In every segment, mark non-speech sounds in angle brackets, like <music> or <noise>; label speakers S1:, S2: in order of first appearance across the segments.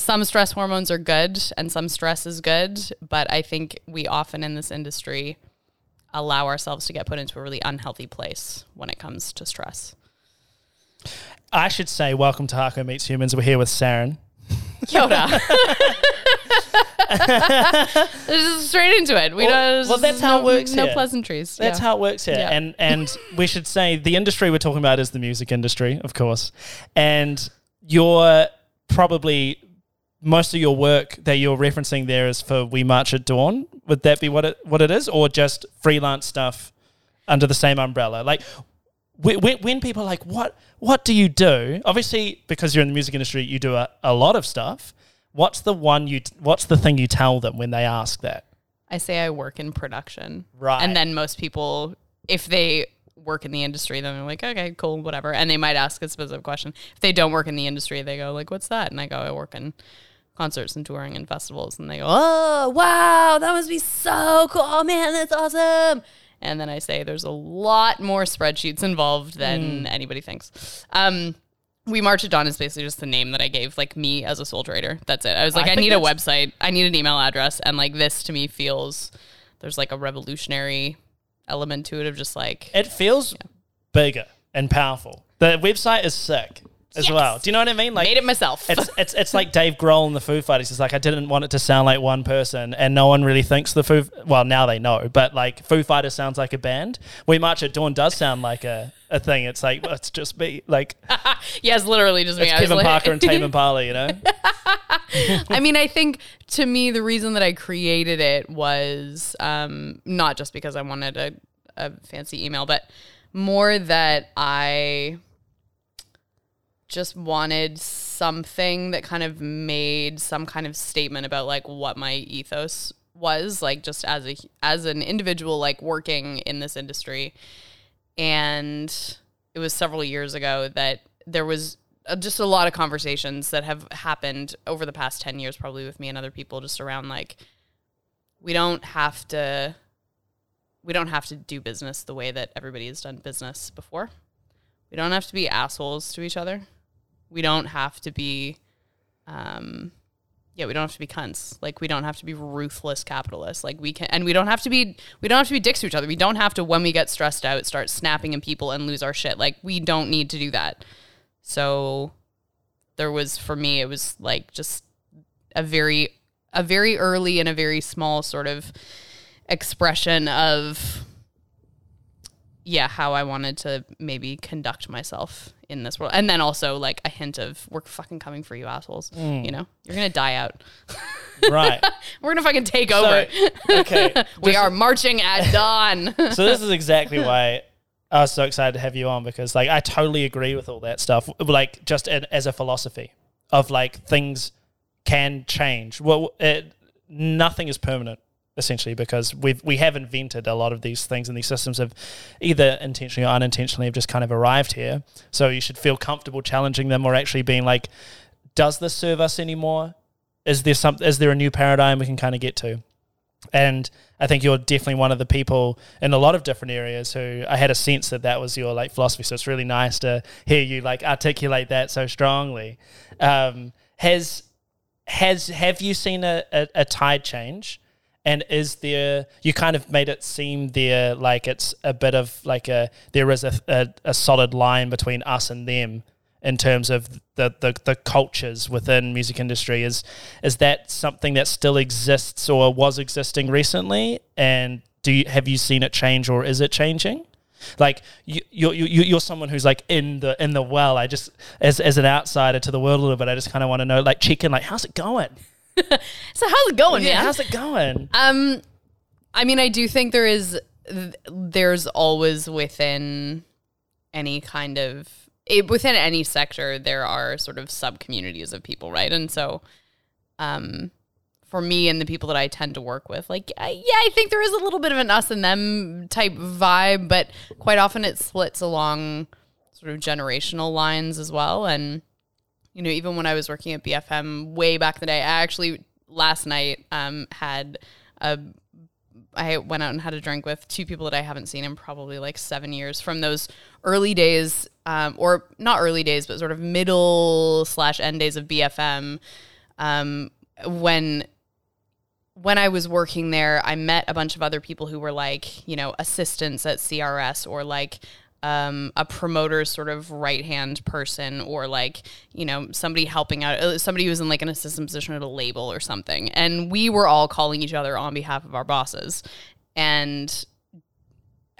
S1: some stress hormones are good and some stress is good, but I think we often in this industry allow ourselves to get put into a really unhealthy place when it comes to stress.
S2: I should say, welcome to Hardcore Meets Humans. We're here with Saren.
S1: Yoda. just <laughs> straight into it. We
S2: Well-
S1: don't.
S2: well, that's how it works
S1: No
S2: here.
S1: pleasantries.
S2: That's
S1: yeah.
S2: how it works here.
S1: Yeah.
S2: And and we should say the industry we're talking about is the music industry, of course. And you're probably most of your work that you're referencing there is for We March at Dawn. Would that be what it what it is, or just freelance stuff under the same umbrella? Like when, when- people are like, what what do you do? Obviously, because you're in the music industry, you do a, a lot of stuff. What's the one you? What's the thing you tell them when they ask that?
S1: I say I work in production.
S2: Right.
S1: And then most people, if they work in the industry, then they're like, okay, cool, whatever. And they might ask a specific question. If they don't work in the industry, they go like, what's that? And I go, I work in concerts and touring and festivals. And they go, oh, wow, that must be so cool. Oh, man, that's awesome. And then I say, there's a lot more spreadsheets involved than anybody thinks. Um, we March at Dawn is basically just the name that I gave, like me as a sole trader. That's it. I was like,
S2: I
S1: I, need a website, I need an email address, and like this to me feels there's like a revolutionary element to it of just like
S2: it feels bigger and powerful. The website is sick as
S1: Yes.
S2: well. Do you know what I mean? Like
S1: made it myself.
S2: it's it's it's like Dave Grohl and the Foo Fighters. It's like I didn't want it to sound like one person, and no one really thinks the Foo. Well, now they know, but like Foo Fighters sounds like a band. We March at Dawn does sound like a, a thing. It's like well, it's just me, like <laughs>
S1: yes, literally just me.
S2: it's Kevin
S1: like-
S2: Parker and Tame <laughs> Impala. You know,
S1: I mean, I think to me the reason that I created it was um, not just because I wanted a, a fancy email, but more that I just wanted something that kind of made some kind of statement about like what my ethos was like just as a as an individual like working in this industry. And it was several years ago that there was uh, just a lot of conversations that have happened over the past 10 years probably with me and other people just around like we don't have to we don't have to do business the way that everybody has done business before. We don't have to be assholes to each other we don't have to be um yeah we don't have to be cunts. Like we don't have to be ruthless capitalists. Like we can and we don't have to be we don't have to be dicks to each other. We don't have to when we get stressed out start snapping at people and lose our shit. Like we don't need to do that. So there was for me it was like just a very a very early and a very small sort of expression of yeah how i wanted to maybe conduct myself in this world and then also like a hint of we're fucking coming for you assholes mm. you know you're gonna die out <laughs>
S2: right?
S1: we're gonna fucking take over
S2: okay. <laughs>
S1: we are marching at <laughs> dawn
S2: so this is exactly why I was so excited to have you on because like I totally agree with all that stuff. Like just in, as a philosophy of like things can change. Well, it, nothing is permanent essentially because we've we have invented a lot of these things and these systems have either intentionally or unintentionally have just kind of arrived here. So you should feel comfortable challenging them or actually being like, does this serve us anymore? Is there some? Is there a new paradigm we can kind of get to? And I think you're definitely one of the people in a lot of different areas who I had a sense that that was your like philosophy. So it's really nice to hear you like articulate that so strongly. Um, has has have you seen a, a, a tide change? And is there you kind of made it seem there like it's a bit of like a there is a, a, a solid line between us and them in terms of the, the, the cultures within music industry. Is is that something that still exists or was existing recently? And do you have you seen it change or is it changing? Like you you you you're someone who's like in the in the well. I just as as an outsider to the world a little bit i just kind of want to know like check in like how's it going <laughs>
S1: so how's it going
S2: yeah
S1: man
S2: how's it going
S1: Um, I mean, I do think there is, there's always within any kind of it, within any sector there are sort of sub communities of people, right? And so, um, for me and the people that I tend to work with, like I, yeah, I think there is a little bit of an us and them type vibe, but quite often it splits along sort of generational lines as well. And you know, even when I was working at BFM way back in the day, I actually last night um, had a I went out and had a drink with two people that I haven't seen in probably like seven years from those early days, um, or not early days, but sort of middle slash end days of BFM. um, when when I was working there, I met a bunch of other people who were like, you know, assistants at CRS or like um, a promoter's sort of right hand person or like, you know, somebody helping out, uh, somebody who was in like an assistant position at a label or something. And we were all calling each other on behalf of our bosses. And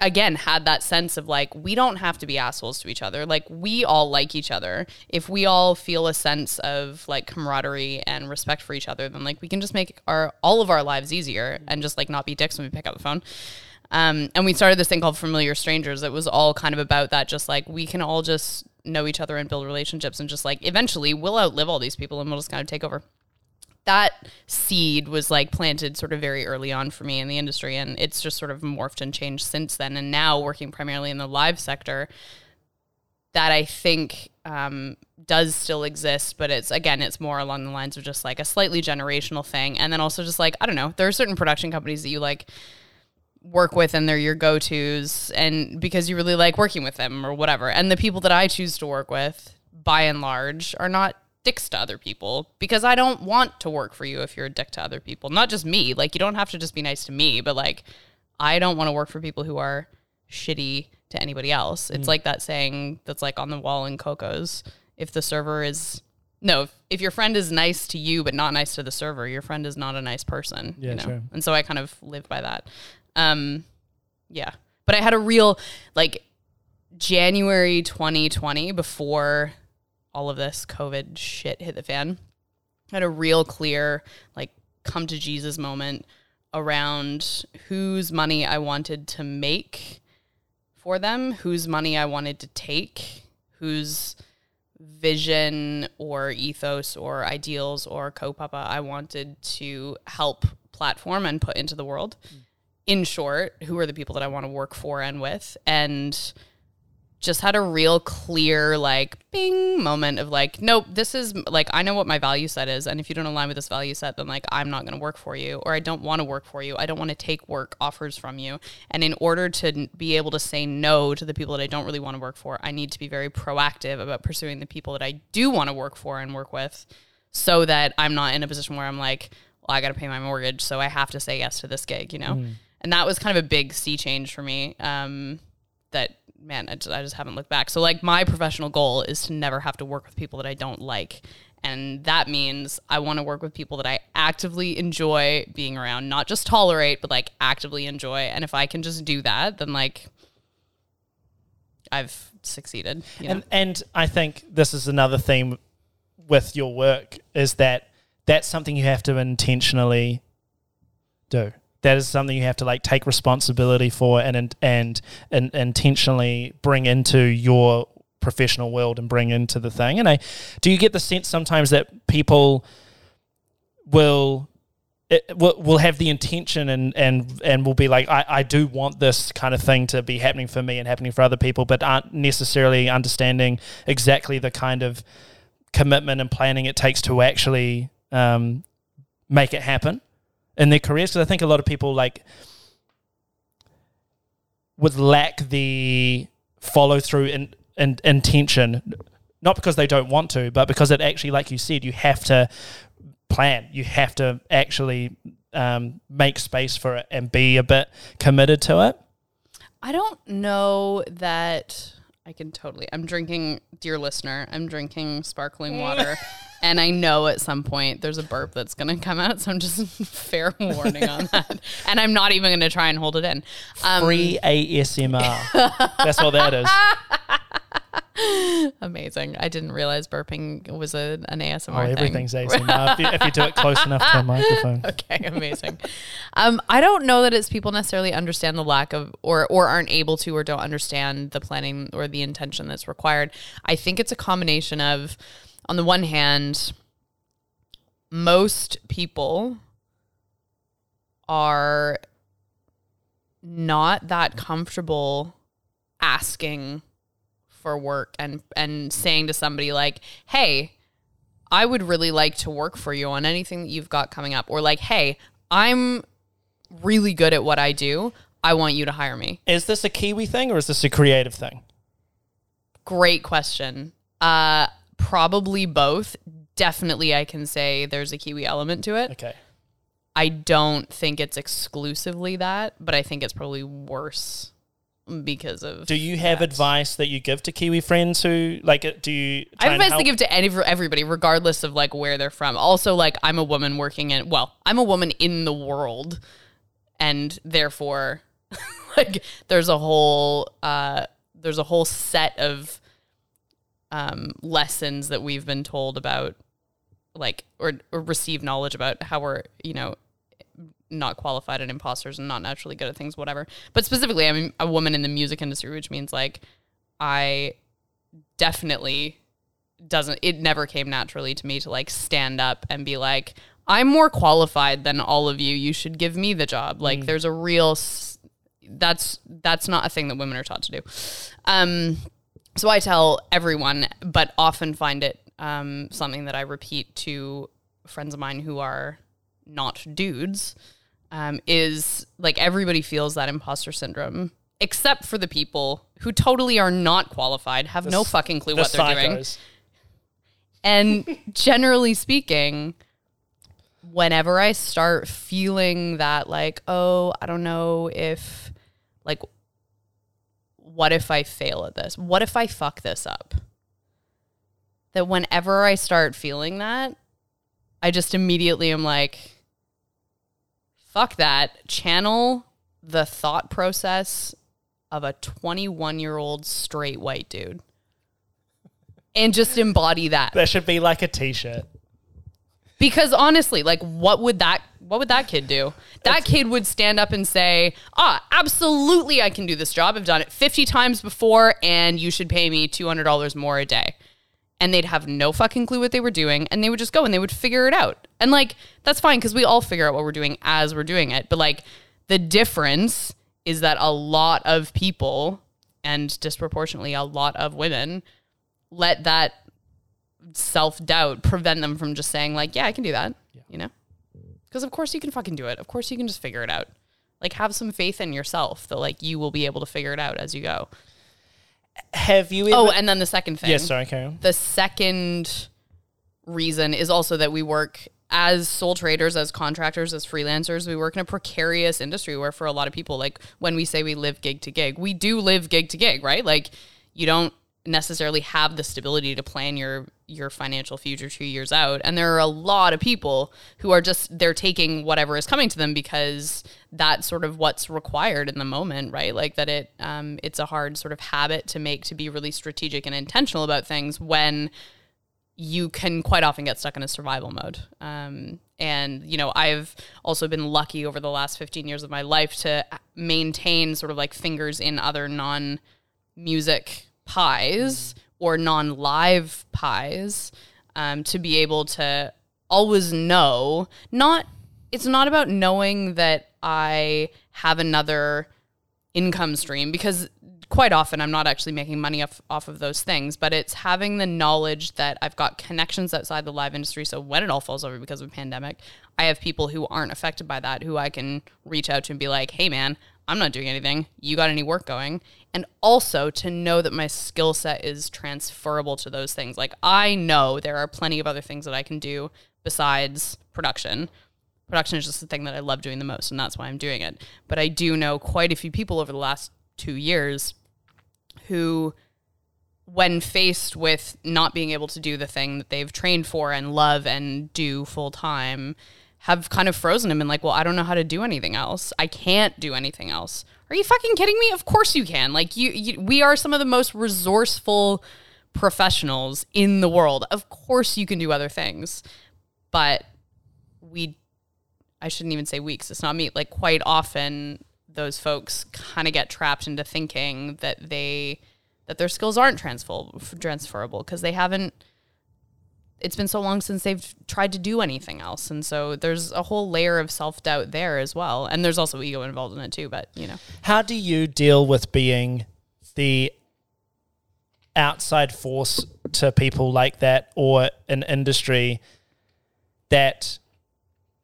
S1: again had that sense of like we don't have to be assholes to each other like we all like each other if we all feel a sense of like camaraderie and respect for each other then like we can just make our all of our lives easier and just like not be dicks when we pick up the phone um, and we started this thing called familiar strangers. It was all kind of about that just like we can all just know each other and build relationships and just like eventually we'll outlive all these people and we'll just kind of take over. That seed was like planted sort of very early on for me in the industry and it's just sort of morphed and changed since then. And now working primarily in the live sector that i think um, does still exist but it's again it's more along the lines of just like a slightly generational thing. And then also just like i don't know there are certain production companies that you like work with and they're your go-to's and because you really like working with them or whatever and the people that i choose to work with by and large are not dicks to other people because I don't want to work for you if you're a dick to other people. Not just me. Like you don't have to just be nice to me, but like I don't want to work for people who are shitty to anybody else. It's mm. like that saying that's like on the wall in Coco's. If the server is no, if, if, your friend is nice to you but not nice to the server, your friend is not a nice person. Yeah, you know? True. And so I kind of live by that. Um yeah. But I had a real like January 2020 before all of this COVID shit hit the fan, I had a real clear, like, come to Jesus moment around whose money I wanted to make for them, whose money I wanted to take, whose vision or ethos or ideals or kaupapa I wanted to help platform and put into the world. Mm. In short, who are the people that I want to work for and with? And just had a real clear like bing moment of like nope this is like i know what my value set is and if you don't align with this value set then like i'm not going to work for you or i don't want to work for you i don't want to take work offers from you and in order to be able to say no to the people that i don't really want to work for i need to be very proactive about pursuing the people that i do want to work for and work with so that i'm not in a position where i'm like well i got to pay my mortgage so i have to say yes to this gig you know mm. And that was kind of a big sea change for me um, that man, I just, I just haven't looked back. So like my professional goal is to never have to work with people that I don't like. And that means I want to work with people that I actively enjoy being around, not just tolerate, but like actively enjoy. And if I can just do that, then like I've succeeded. You
S2: know? And and I think this is another theme with your work is that that's something you have to intentionally do that is something you have to like take responsibility for and and and, and intentionally bring into your professional world and bring into the thing. And I do you get the sense sometimes that people will it will, will have the intention and and and will be like I, I do want this kind of thing to be happening for me and happening for other people but aren't necessarily understanding exactly the kind of commitment and planning it takes to actually um, make it happen in their careers because I think a lot of people like would lack the follow through and in, in, intention, not because they don't want to, but because it actually, like you said, you have to plan. You have to actually um, make space for it and be a bit committed to it.
S1: I don't know that I can totally. I'm drinking, dear listener, I'm drinking sparkling water. <laughs> and I know at some point there's a burp that's going to come out. So I'm just <laughs> fair warning on that. <laughs> And I'm not even going to try and hold it in.
S2: Um, Free ASMR. that's what that is. <laughs>
S1: Amazing. I didn't realize burping was a, an ASMR.
S2: Oh, everything's thing. ASMR if, you, if, you, do it close enough to a microphone.
S1: Okay, amazing. um, I don't know that it's people necessarily understand the lack of, or or aren't able to, or don't understand the planning or the intention that's required. I think it's a combination of on the one hand, most people are not that comfortable asking for work and and saying to somebody like, "Hey, I would really like to work for you on anything that you've got coming up," or like, "Hey, I'm really good at what I do. I want you to hire me."
S2: Is this a Kiwi thing or is this a creative thing?
S1: Great question. Uh, probably both definitely I can say there's a Kiwi element to it.
S2: Okay.
S1: I don't think it's exclusively that, but I think it's probably worse because of.
S2: Do you have
S1: that.
S2: advice that you give to Kiwi friends who like? Do you?
S1: I have advice to give to any, everybody, regardless of like where they're from. Also, like I'm a woman working in well, I'm a woman in the world, and therefore, <laughs> like there's a whole uh, there's a whole set of um, lessons that we've been told about, like or, or receive knowledge about how we're you know not qualified and imposters and not naturally good at things, whatever. But specifically, I'm a woman in the music industry, which means like I definitely doesn't it never came naturally to me to like stand up and be like i'm more qualified than all of you. You should give me the job. Like there's a real that's that's not a thing that women are taught to do. Um so i tell everyone but often find it um something that i repeat to friends of mine who are not dudes um, is like everybody feels that imposter syndrome except for the people who totally are not qualified have no fucking clue
S2: the
S1: what they're doing. and <laughs> generally speaking, whenever I start feeling that, like, oh, I don't know if, like, what if I fail at this? What if I fuck this up? That whenever I start feeling that, I just immediately am like, fuck that. Channel the thought process of a 21 year old straight white dude and just embody that
S2: That should be like a T-shirt.
S1: Because honestly like what would that what would that kid do? That kid would stand up and say ah absolutely i can do this job. I've done it 50 times before and you should pay me $200 more a day. And they'd have no fucking clue what they were doing and they would just go and they would figure it out. And like that's fine because we all figure out what we're doing as we're doing it. But like the difference is that a lot of people and disproportionately a lot of women let that self doubt prevent them from just saying like, yeah, I can do that. You know, because of course you can fucking do it. Of course you can just figure it out. Like have some faith in yourself that like you will be able to figure it out as you go.
S2: Have you ever?
S1: Oh, and then the second thing.
S2: yes, sorry, carry on.
S1: The second reason is also that we work as sole traders, as contractors, as freelancers. We work in a precarious industry where, for a lot of people, like when we say we live gig to gig, we do live gig to gig, right? Like you don't necessarily have the stability to plan your your financial future two years out and there are a lot of people who are just they're taking whatever is coming to them because that's sort of what's required in the moment right like that it um, it's a hard sort of habit to make to be really strategic and intentional about things when you can quite often get stuck in a survival mode. Um, and, you know, I've also been lucky over the last 15 years of my life to maintain sort of like fingers in other non music pies or non live pies um, to be able to always know, not, it's not about knowing that I have another income stream because quite often I'm not actually making money off, off of those things, but it's having the knowledge that I've got connections outside the live industry. So when it all falls over because of a pandemic, I have people who aren't affected by that who I can reach out to and be like, hey man, I'm not doing anything. You got any work going? And also to know that my skill set is transferable to those things. Like I know there are plenty of other things that I can do besides production production is just the thing that I love doing the most, and that's why I'm doing it. But I do know quite a few people over the last two years who, when faced with not being able to do the thing that they've trained for and love and do full time, have kind of frozen him and like, well, I don't know how to do anything else. I can't do anything else. Are you fucking kidding me? Of course you can. Like you, you we are some of the most resourceful professionals in the world. Of course you can do other things. But we I shouldn't even say weeks. It's not me. Like quite often, those folks kind of get trapped into thinking that they that their skills aren't transferable transferable because they haven't. It's been so long since they've tried to do anything else, and so there's a whole layer of self doubt there as well. And there's also ego involved in it too. But you know,
S2: How do you deal with being the outside force to people like that or an industry that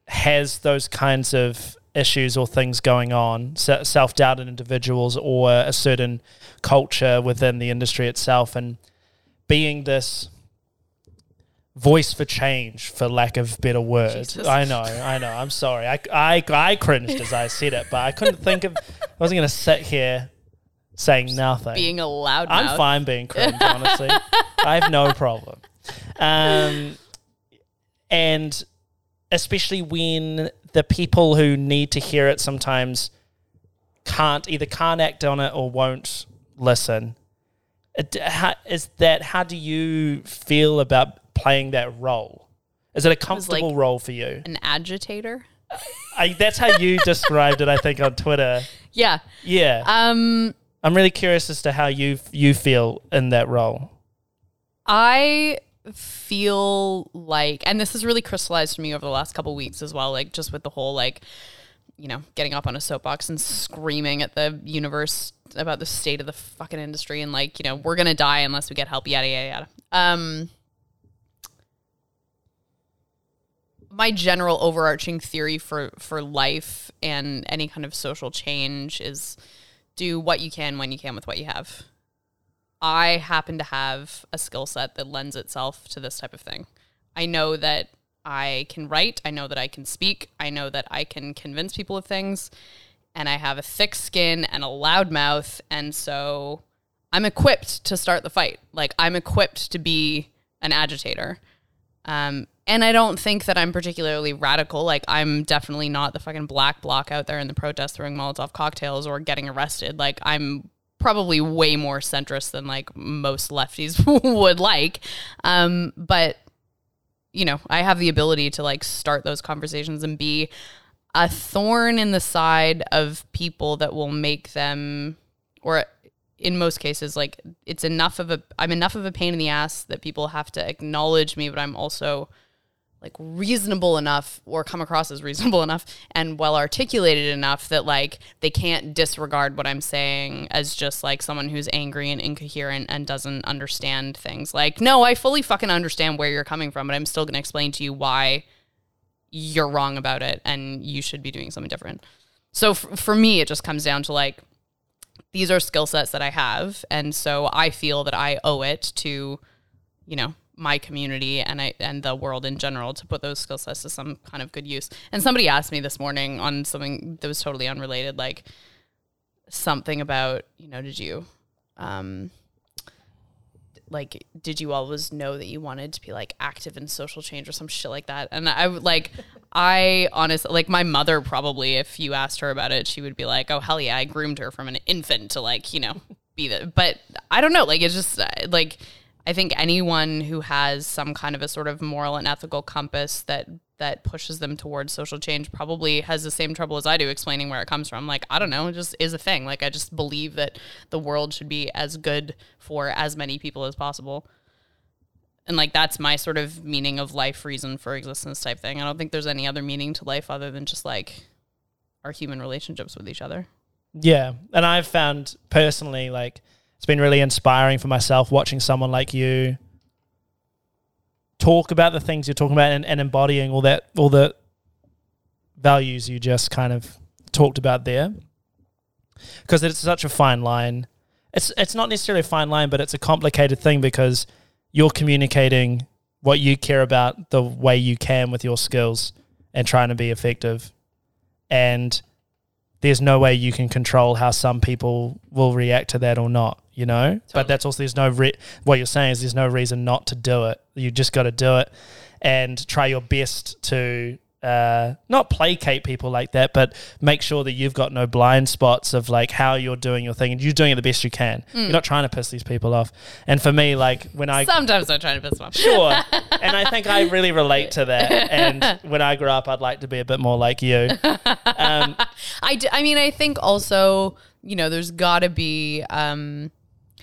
S2: has those kinds of issues or things going on, self doubt in individuals or a certain culture within the industry itself, and being this voice for change, for lack of better words.
S1: Jesus.
S2: I know, I know. I'm sorry. I, I, I cringed as I said it, but I couldn't think of. I wasn't going to sit here saying nothing.
S1: Being a loud
S2: I'm
S1: mouth.
S2: fine being cringe, honestly. I have no problem. Um, and especially when the people who need to hear it sometimes can't either can't act on it or won't listen. It- how- Is that how do you feel about playing that role? Is it a comfortable role for you?
S1: An agitator.
S2: I, that's how you <laughs> described it, I think, on Twitter.
S1: Yeah.
S2: Yeah,
S1: Um.
S2: I'm really curious as to how you you feel in that role.
S1: I feel like, and this has really crystallized for me over the last couple weeks as well, like just with the whole like, you know, getting up on a soapbox and screaming at the universe about the state of the fucking industry and like, you know, we're gonna die unless we get help, yada yada yada. Um, my general overarching theory for for life and any kind of social change is do what you can when you can with what you have. I happen to have a skill set that lends itself to this type of thing. I know that I can write, I know that I can speak, I know that I can convince people of things, and I have a thick skin and a loud mouth, and so I'm equipped to start the fight. Like I'm equipped to be an agitator. Um, and I don't think that I'm particularly radical. Like I'm definitely not the fucking black bloc out there in the protest throwing Molotov cocktails or getting arrested. Like I'm probably way more centrist than like most lefties <laughs> would like. Um, but you know, I have the ability to like start those conversations and be a thorn in the side of people that will make them or in most cases like it's enough of a I'm enough of a pain in the ass that people have to acknowledge me but I'm also like reasonable enough or come across as reasonable <laughs> enough and well articulated enough that like they can't disregard what I'm saying as just like someone who's angry and incoherent and doesn't understand things. Like, no, I fully fucking understand where you're coming from, but I'm still going to explain to you why you're wrong about it and you should be doing something different. So f- for me, it just comes down to like, these are skill sets that I have. And so I feel that I owe it to, you know, my community and I and the world in general to put those skill sets to some kind of good use. And somebody asked me this morning on something that was totally unrelated, like something about, you know, did you um like did you always know that you wanted to be like active in social change or some shit like that and i would like <laughs> i honestly like my mother probably if you asked her about it she would be like oh hell yeah i groomed her from an infant to like you know be the but i don't know like it's just uh, like i think anyone who has some kind of a sort of moral and ethical compass that that pushes them towards social change probably has the same trouble as I do explaining where it comes from. Like, I don't know, it just is a thing. Like, I just believe that the world should be as good for as many people as possible. And like, that's my sort of meaning of life, reason for existence type thing. I don't think there's any other meaning to life other than just like our human relationships with each other.
S2: Yeah. And I've found personally, like, it's been really inspiring for myself watching someone like you talk about the things you're talking about and, and embodying all that, all the values you just kind of talked about there. Because it's such a fine line. It's it's not necessarily a fine line, but it's a complicated thing because you're communicating what you care about the way you can with your skills and trying to be effective. And there's no way you can control how some people will react to that or not, you know? But that's also, there's no, re- what you're saying is there's no reason not to do it. You just got to do it and try your best to uh, not placate people like that, but make sure that you've got no blind spots of like how you're doing your thing and you're doing it the best you can. You're not trying to piss these people off. And for me, like when I
S1: Sometimes I'm trying to piss them off.
S2: sure. <laughs> and I think I really relate to that. And <laughs> when I grow up, I'd like to be a bit more like you. <laughs> Um,
S1: I, d- I mean, I think also, you know, there's got to be. Um,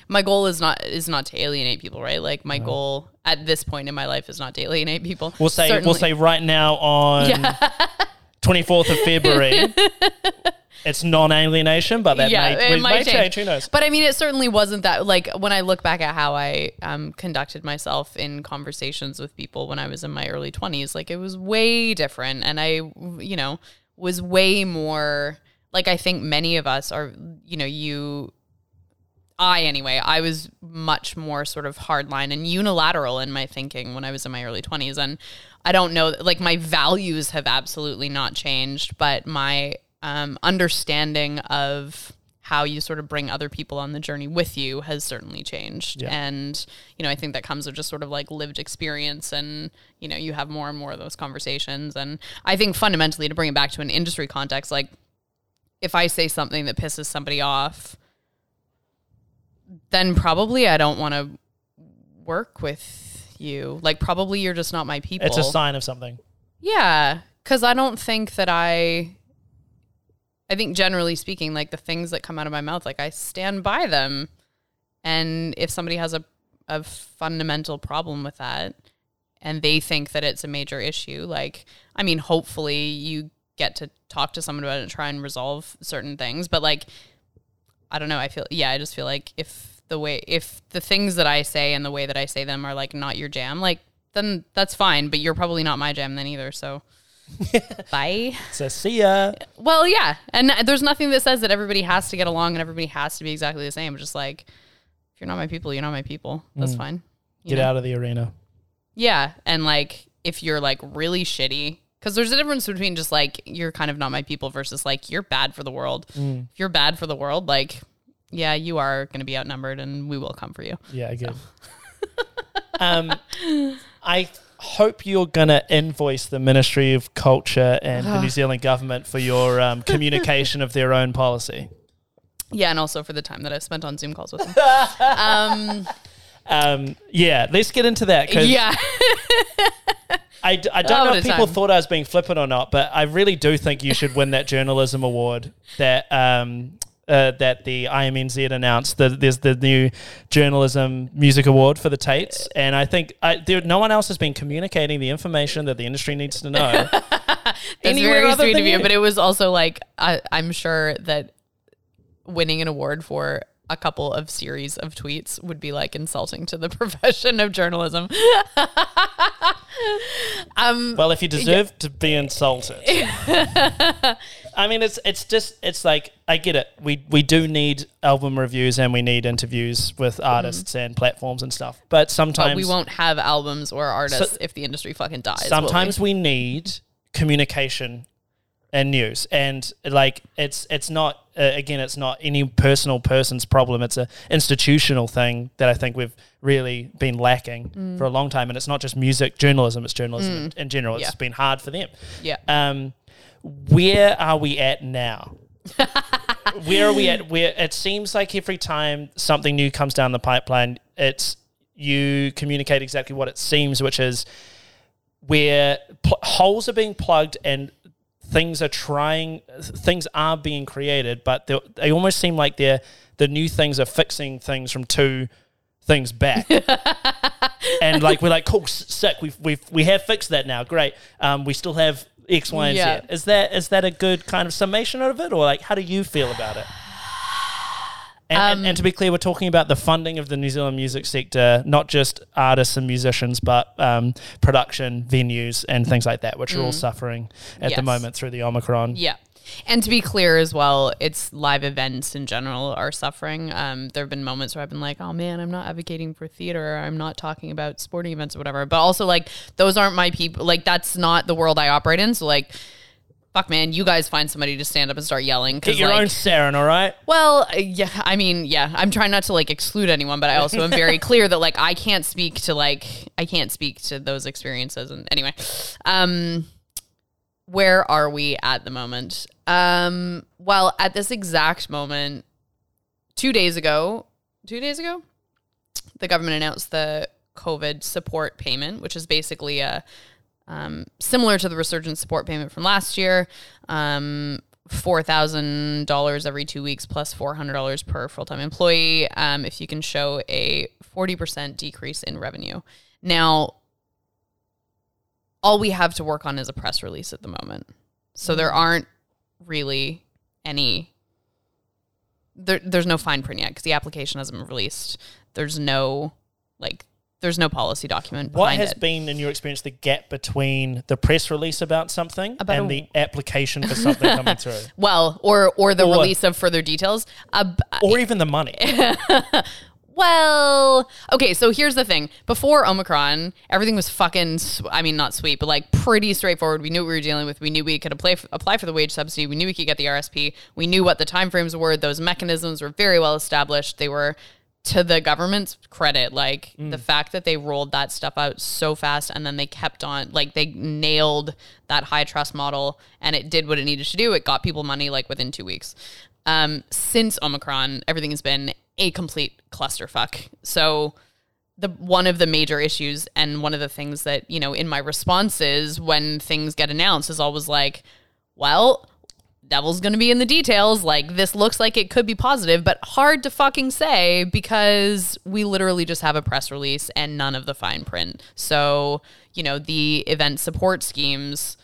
S1: my goal is not is not to alienate people, right? Like my goal at this point in my life is not to alienate people.
S2: we'll say we'll say right now on <laughs> twenty fourth of February, <laughs> it's non alienation, but that
S1: yeah,
S2: may,
S1: it might
S2: may
S1: change.
S2: change. Who knows?
S1: But I mean, it certainly wasn't that. Like when I look back at how I um, conducted myself in conversations with people when I was in my early twenties, like it was way different, and I, you know, was way more like I think many of us are. You know, you. I anyway, I was much more sort of hardline and unilateral in my thinking when I was in my early 20s and I don't know like my values have absolutely not changed, but my um, understanding of how you sort of bring other people on the journey with you has certainly changed.
S2: Yeah.
S1: And, you know, I think that comes with just sort of like lived experience and, you know, you have more and more of those conversations. And I think fundamentally to bring it back to an industry context, like if I say something that pisses somebody off, then probably I don't want to work with you. Like probably you're just not my people.
S2: It's a sign of something.
S1: Yeah, because I don't think that I. I think generally speaking, like the things that come out of my mouth, like I stand by them, and if somebody has a a fundamental problem with that, and they think that it's a major issue, like I mean, hopefully you get to talk to someone about it and try and resolve certain things, but like I don't know, I feel yeah, I just feel like if the way if the things that I say and the way that I say them are like not your jam, like then that's fine, but you're probably not my jam then either, so <laughs> bye.
S2: So see ya.
S1: Well, yeah, and there's nothing that says that everybody has to get along and everybody has to be exactly the same. It's just like if you're not my people, you're not my people. That's mm. fine. You
S2: Get
S1: know?
S2: out of the arena.
S1: Yeah, and like if you're like really shitty, because there's a difference between just like you're kind of not my people versus like you're bad for the world.
S2: Mm.
S1: If you're bad for the world, like yeah, you are going to be outnumbered, and we will come for you.
S2: Yeah, good. um, I hope you're gonna invoice the Ministry of Culture and the New Zealand government for your um, <laughs> communication of their own policy.
S1: Yeah, and also for the time that I spent on Zoom calls with them. <laughs> um,
S2: Um, yeah, let's get into that
S1: yeah, <laughs>
S2: I, I don't
S1: Oh,
S2: know if people
S1: time.
S2: thought I was being flippant or not, but I really do think you should win that journalism award that um, uh, that the IMNZ announced. That there's the new journalism music award for the Taites, and I think I, there, no one else has been communicating the information that the industry needs to know. <laughs>
S1: that's very sweet of you.
S2: you.
S1: But it was also like I, I'm sure that winning an award for a couple of series of tweets would be like insulting to the <laughs> profession of journalism. <laughs> <laughs> um,
S2: Well, if you deserve to be insulted, <laughs> I mean, it's it's just it's like I get it. We we do need album reviews and we need interviews with artists and platforms and stuff. But sometimes
S1: but we won't have albums or artists if the industry fucking dies. will we?
S2: sometimes we need communication and news and like it's it's not uh, again it's not any personal person's problem. It's an institutional thing that i think we've really been lacking
S1: Mm.
S2: for a long time. And it's not just music journalism it's journalism in, in general. It's
S1: Yeah.
S2: been hard for them.
S1: Yeah.
S2: um where are we at now? <laughs> Where are we at? Where it seems like every time something new comes down the pipeline it's you communicate exactly what it seems which is where pl- holes are being plugged and things are trying things are being created but they, they almost seem like they're the new things are fixing things from two things back. <laughs> And like we're like cool sick we've, we've we have fixed that now great. Um, we still have x y and
S1: Yeah.
S2: z is that is that a good kind of summation of it? Or like how do you feel about it and, and,
S1: Um,
S2: and to be clear, we're talking about the funding of the New Zealand music sector, not just artists and musicians, but um, production, venues, and things like that, which are all suffering at the moment through the Omicron.
S1: Yeah. And to be clear as well, it's live events in general are suffering. Um, there have been moments where I've been like, oh man, I'm not advocating for theater. I'm not talking about sporting events or whatever. But also, like, those aren't my people. Like, that's not the world I operate in. So, like, fuck, man, you guys find somebody to stand up and start yelling. 'cause,
S2: Get your
S1: like,
S2: own Saren, all right?
S1: Well, uh, yeah, I mean, yeah, I'm trying not to like exclude anyone, but I also am very <laughs> clear that like I can't speak to like I can't speak to those experiences. And anyway, um, where are we at the moment? Um, well, at this exact moment, two days ago, two days ago, the government announced the COVID support payment, which is basically a um, similar to the resurgence support payment from last year. Um, four thousand dollars every two weeks plus plus four hundred dollars per full time employee. Um, if you can show a forty percent decrease in revenue. Now, all we have to work on is a press release at the moment, so there aren't really any. There, there's no fine print yet because the application hasn't been released. There's no like there's no policy document
S2: What has
S1: it.
S2: been, in your experience, the gap between the press release about something
S1: About
S2: and the application for something coming <laughs> through,
S1: well, or or the
S2: Or-
S1: release of further details. Uh,
S2: or even the money? <laughs>
S1: Well, okay, so here's the thing. Before Omicron, everything was fucking, I mean, not sweet, but like pretty straightforward. We knew what we were dealing with. We knew we could apply, apply for the wage subsidy. We knew we could get the RSP. We knew what the timeframes were. Those mechanisms were very well established. They were, to the government's credit, like the fact that they rolled that stuff out so fast and then they kept on, like they nailed that high trust model and it did what it needed to do. It got people money like within two weeks. Um, since Omicron, everything has been a complete clusterfuck. So the one of the major issues and one of the things that, you know, in my responses when things get announced is always like, well, devil's going to be in the details. Like this looks like it could be positive, but hard to fucking say because we literally just have a press release and none of the fine print. So, you know, the event support schemes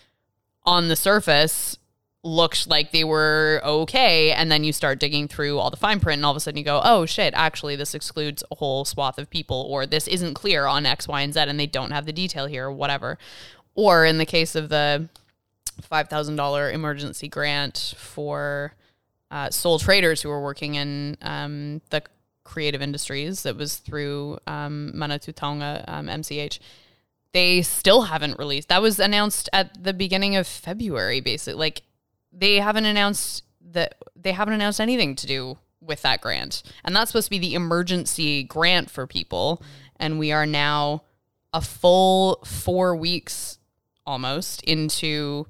S1: on the surface looked like they were okay and then you start digging through all the fine print and all of a sudden you go oh shit actually this excludes a whole swath of people or this isn't clear on x y and z and they don't have the detail here or whatever or in the case of the $5000 emergency grant for uh, sole traders who are working in um, the creative industries that was through um, Manatū Taonga um, MCH they still haven't released. That was announced at the beginning of February, basically. Like they haven't announced that they haven't announced anything to do with that grant. And that's supposed to be the emergency grant for people. And we are now a full four weeks almost into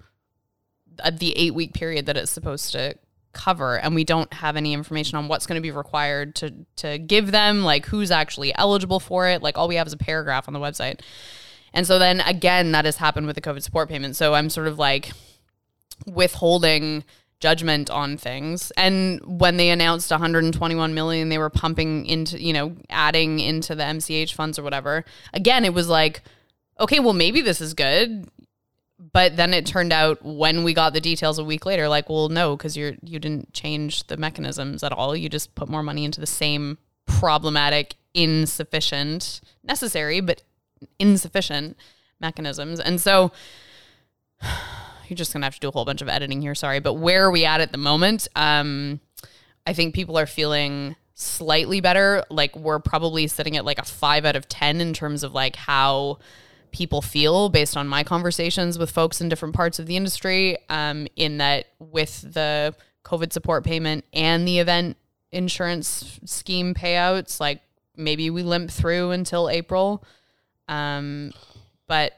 S1: Uh, the eight week period that it's supposed to cover and we don't have any information on what's going to be required to to give them like who's actually eligible for it like all we have is a paragraph on the website and so then again, that has happened with the COVID support payment. So I'm sort of like withholding judgment on things. And when they announced 121 million, they were pumping into, you know, adding into the MCH funds or whatever. Again, it was like, okay, well, maybe this is good. But then it turned out when we got the details a week later, like, well, no, because you're you didn't change the mechanisms at all. You just put more money into the same problematic, insufficient, necessary, but insufficient mechanisms. And so <sighs> you're just to have to do a whole bunch of editing here, sorry. But where are we at at the moment? Um, I think people are feeling slightly better. Like we're probably sitting at like a five out of 10 in terms of like how people feel based on my conversations with folks in different parts of the industry. Um, in that with the COVID support payment and the event insurance scheme payouts, like maybe we limp through until April. Um, but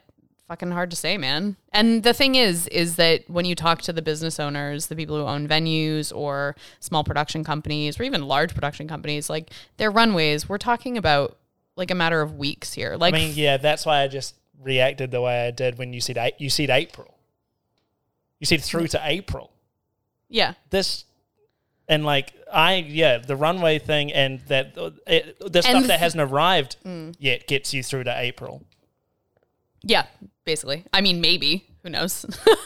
S1: fucking hard to say, man. And the thing is, is that when you talk to the business owners, the people who own venues or small production companies or even large production companies, like their runways, we're talking about like a matter of weeks here. Like,
S2: I mean, yeah, that's why I just reacted the way I did when you said you said April. You said through to April.
S1: yeah,
S2: This and like I yeah the runway thing and that uh, it, the stuff
S1: And
S2: that hasn't arrived mm. yet gets you through to April.
S1: yeah, basically. I mean, maybe who knows?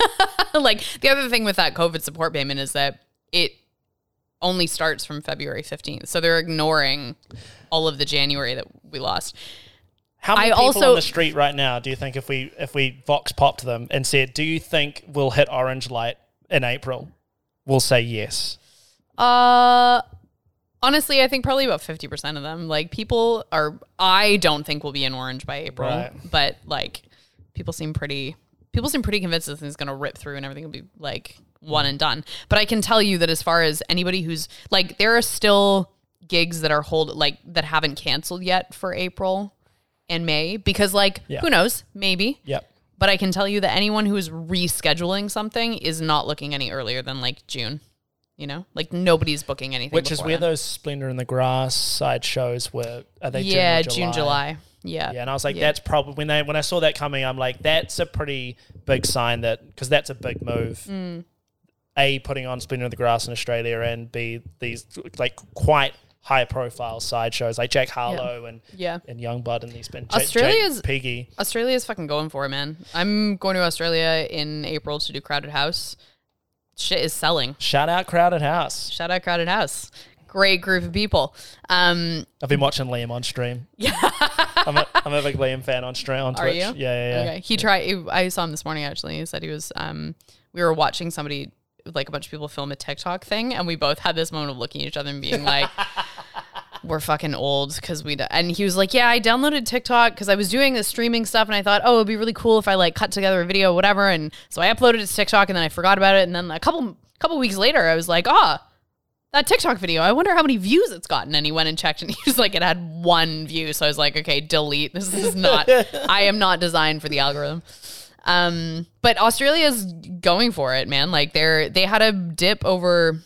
S1: <laughs> like the other thing with that COVID support payment is that it only starts from February 15th. So they're ignoring all of the January that we lost.
S2: How many
S1: I
S2: people
S1: also-
S2: on the street right now do you think if we if we vox popped them and said, "Do you think we'll hit orange light in April?" We'll say yes.
S1: Uh honestly, I think probably about 50% of them. Like people are I don't think we'll be in orange by April,
S2: Right.
S1: but like people seem pretty people seem pretty convinced this thing's going to rip through and everything will be like one and done. But I can tell you that as far as anybody who's like there are still gigs that are hold like that haven't canceled yet for April and May because like
S2: Yeah.
S1: who knows, maybe.
S2: Yep.
S1: But I can tell you that anyone who is rescheduling something is not looking any earlier than like June. You know, like nobody's booking anything.
S2: Which is where
S1: then.
S2: those Splendour in the Grass side shows were. Are they
S1: yeah,
S2: June, or
S1: June, July. Yeah,
S2: Yeah, and I was like,
S1: Yeah.
S2: that's probably when they when I saw that coming, I'm like, that's a pretty big sign that because that's a big move.
S1: Mm.
S2: A putting on Splendour in the Grass in Australia, and B these like quite high profile side shows like Jack Harlow and
S1: yeah.
S2: and Yungblud and these been
S1: Australia's-
S2: Piggy.
S1: Australia's fucking going for it, man. I'm going to Australia in April to do Crowded House. Shit is selling.
S2: Shout out Crowded House.
S1: Shout out Crowded House. great group of people. Um,
S2: I've been watching Liam on stream. <laughs> Yeah, I'm, a, I'm a big Liam fan on stream on
S1: Are
S2: Twitch.
S1: you?
S2: Yeah, yeah, yeah.
S1: Okay. He tried. I saw him this morning. Actually, he said he was. Um, we were watching somebody, like a bunch of people, film a TikTok thing, and we both had this moment of looking at each other and being like, <laughs> "We're fucking old." Because we. And he was like, "Yeah, I downloaded TikTok because I was doing the streaming stuff, and I thought, oh, it'd be really cool if I like cut together a video, whatever." And so I uploaded it to TikTok, and then I forgot about it, and then a couple couple weeks later, I was like, "Ah." that TikTok video, I wonder how many views it's gotten. And he went and checked and <laughs> he was like, it had one view. So I was like, okay, delete. This is not, <laughs> I am not designed for the algorithm. Um, but Australia is going for it, man. Like they're, they had a dip over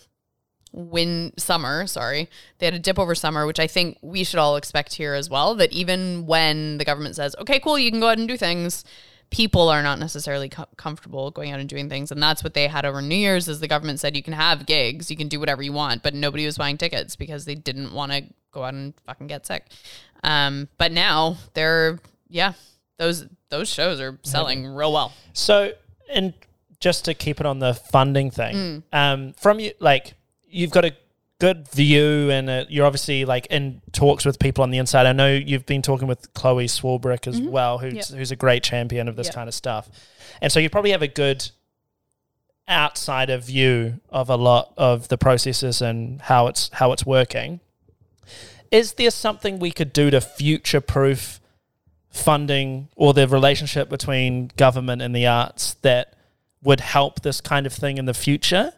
S1: win summer, sorry. They had a dip over summer, which I think we should all expect here as well. That even when the government says, okay, cool, you can go out and do things, people are not necessarily co- comfortable going out and doing things and that's what they had over new year's is the government said you can have gigs you can do whatever you want but nobody was buying tickets because they didn't want to go out and fucking get sick um, but now they're yeah those those shows are selling real well
S2: So, and just to keep it on the funding thing, um, from you, like you've got a good view, and uh you're obviously like in talks with people on the inside. I know you've been talking with Chloe Swarbrick as well, who's
S1: Yep.
S2: who's a great champion of this
S1: Yep.
S2: kind of stuff, and so you probably have a good outsider view of a lot of the processes and how it's how it's working. Is there something we could do to future proof funding or the relationship between government and the arts that would help this kind of thing in the future?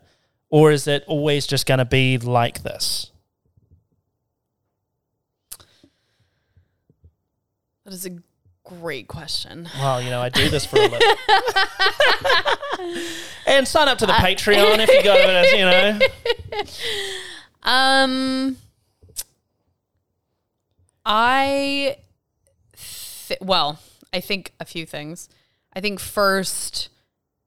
S2: Or is it always just going to be like this?
S1: that is a great question
S2: Well, you know, I do this for a living. <laughs> and sign up to the Patreon if you it, you know. <laughs>
S1: Um, I, th- well, I think a few things. I think first,